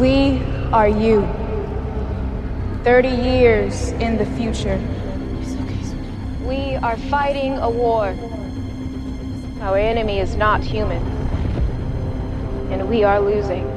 We are you. 30 years in the future. We are fighting a war. Our enemy is not human. And we are losing.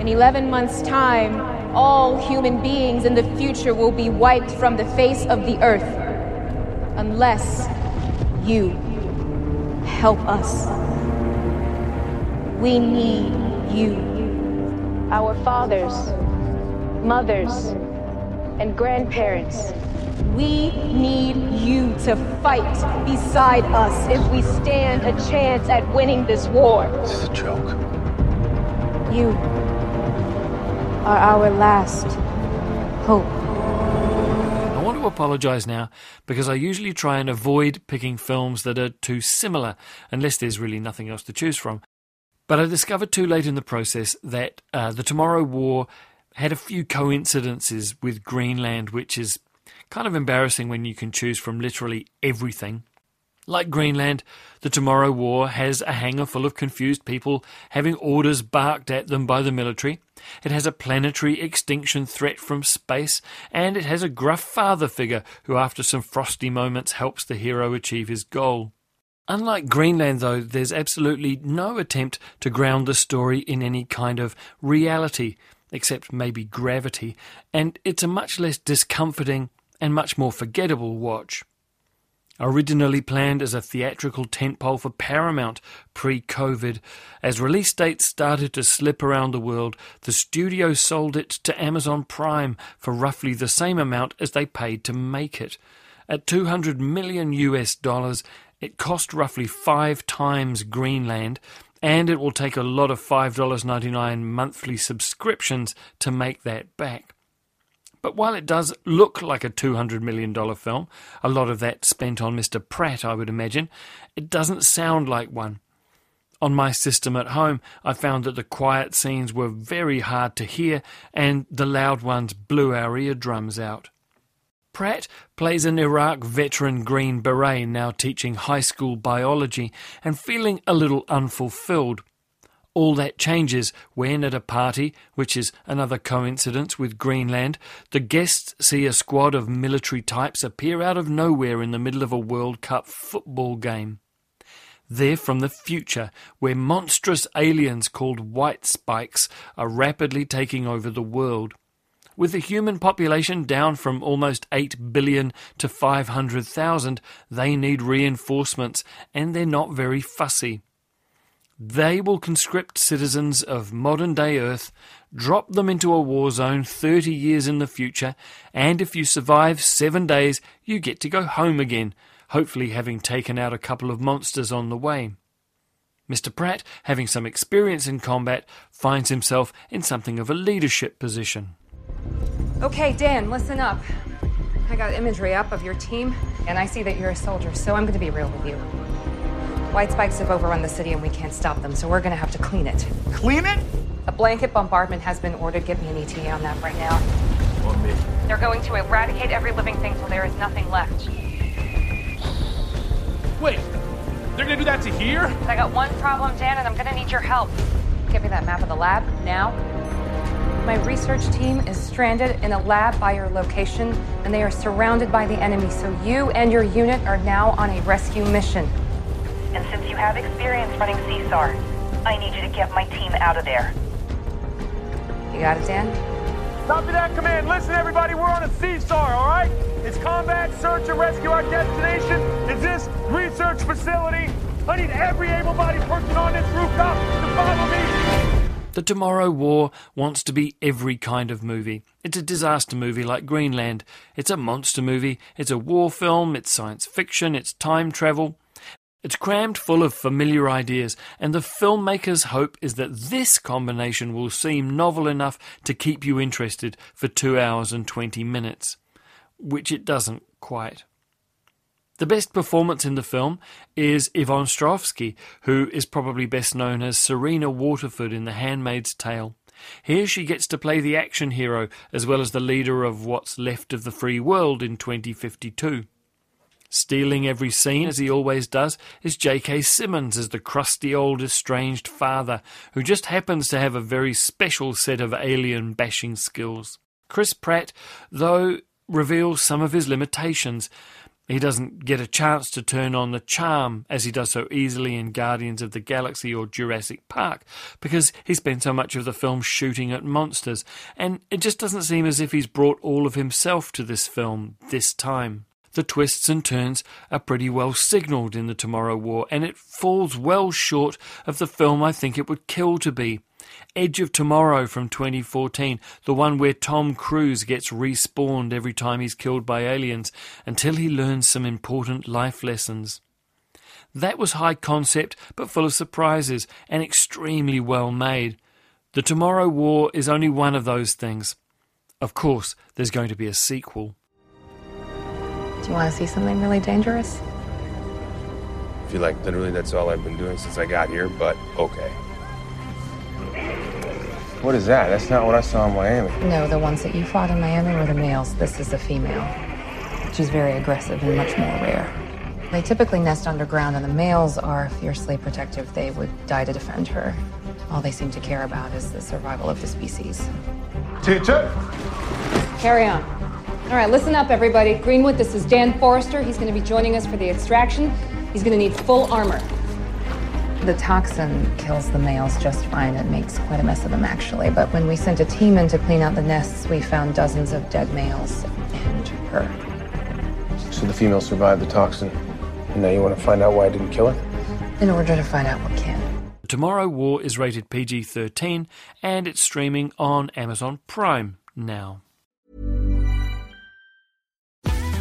In 11 months' time, all human beings in the future will be wiped from the face of the earth. Unless you help us. We need you. Our fathers, mothers, and grandparents. We need you to fight beside us if we stand a chance at winning this war. This is a joke. You are our last hope. I want to apologise now because I usually try and avoid picking films that are too similar unless there's really nothing else to choose from. But I discovered too late in the process that uh, The Tomorrow War had a few coincidences with Greenland, which is kind of embarrassing when you can choose from literally everything. Like Greenland, the Tomorrow War has a hangar full of confused people having orders barked at them by the military. It has a planetary extinction threat from space, and it has a gruff father figure who, after some frosty moments, helps the hero achieve his goal. Unlike Greenland, though, there's absolutely no attempt to ground the story in any kind of reality, except maybe gravity, and it's a much less discomforting and much more forgettable watch. Originally planned as a theatrical tentpole for Paramount pre COVID, as release dates started to slip around the world, the studio sold it to Amazon Prime for roughly the same amount as they paid to make it. At 200 million US dollars, it cost roughly five times Greenland, and it will take a lot of $5.99 monthly subscriptions to make that back. But while it does look like a $200 million film, a lot of that spent on Mr. Pratt, I would imagine, it doesn't sound like one. On my system at home, I found that the quiet scenes were very hard to hear and the loud ones blew our eardrums out. Pratt plays an Iraq veteran Green Beret now teaching high school biology and feeling a little unfulfilled. All that changes when, at a party, which is another coincidence with Greenland, the guests see a squad of military types appear out of nowhere in the middle of a World Cup football game. They're from the future, where monstrous aliens called white spikes are rapidly taking over the world. With the human population down from almost 8 billion to 500,000, they need reinforcements, and they're not very fussy. They will conscript citizens of modern day Earth, drop them into a war zone 30 years in the future, and if you survive seven days, you get to go home again, hopefully having taken out a couple of monsters on the way. Mr. Pratt, having some experience in combat, finds himself in something of a leadership position. Okay, Dan, listen up. I got imagery up of your team, and I see that you're a soldier, so I'm going to be real with you. White spikes have overrun the city, and we can't stop them, so we're going to have to clean it. Clean it? A blanket bombardment has been ordered. Get me an ETA on that right now. On me. They're going to eradicate every living thing till there is nothing left. Wait, they're gonna do that to here? I got one problem, Dan, and I'm going to need your help. Give me that map of the lab now. My research team is stranded in a lab by your location, and they are surrounded by the enemy, so you and your unit are now on a rescue mission. And since you have experience running CSAR, I need you to get my team out of there. You got it, Dan? Copy that command. Listen, everybody, we're on a CSAR, all right? It's combat, search, and rescue. Our destination is this research facility. I need every able-bodied person on this rooftop to follow me. The Tomorrow War wants to be every kind of movie. It's a disaster movie like Greenland. It's a monster movie. It's a war film. It's science fiction. It's time travel. It's crammed full of familiar ideas, and the filmmaker's hope is that this combination will seem novel enough to keep you interested for 2 hours and 20 minutes, which it doesn't quite. The best performance in the film is Yvonne Strahovski, who is probably best known as Serena Waterford in The Handmaid's Tale. Here she gets to play the action hero as well as the leader of what's left of the free world in 2052. Stealing every scene, as he always does, is J.K. Simmons as the crusty old estranged father, who just happens to have a very special set of alien bashing skills. Chris Pratt, though, reveals some of his limitations, he doesn't get a chance to turn on the charm as he does so easily in Guardians of the Galaxy or Jurassic Park because he spent so much of the film shooting at monsters, and it just doesn't seem as if he's brought all of himself to this film this time. The twists and turns are pretty well signalled in The Tomorrow War, and it falls well short of the film I think it would kill to be. Edge of Tomorrow from 2014, the one where Tom Cruise gets respawned every time he's killed by aliens until he learns some important life lessons. That was high concept but full of surprises and extremely well made. The Tomorrow War is only one of those things. Of course, there's going to be a sequel. Do you want to see something really dangerous? I feel like literally that's all I've been doing since I got here, but okay. What is that? That's not what I saw in Miami. No, the ones that you fought in Miami were the males. This is a female. She's very aggressive and much more rare. They typically nest underground, and the males are fiercely protective. They would die to defend her. All they seem to care about is the survival of the species. Teacher? Carry on. All right, listen up, everybody. Greenwood, this is Dan Forester. He's going to be joining us for the extraction. He's going to need full armor. The toxin kills the males just fine. It makes quite a mess of them, actually. But when we sent a team in to clean out the nests, we found dozens of dead males and her. So the female survived the toxin, and now you want to find out why I didn't kill her? In order to find out what can. Tomorrow War is rated PG 13 and it's streaming on Amazon Prime now.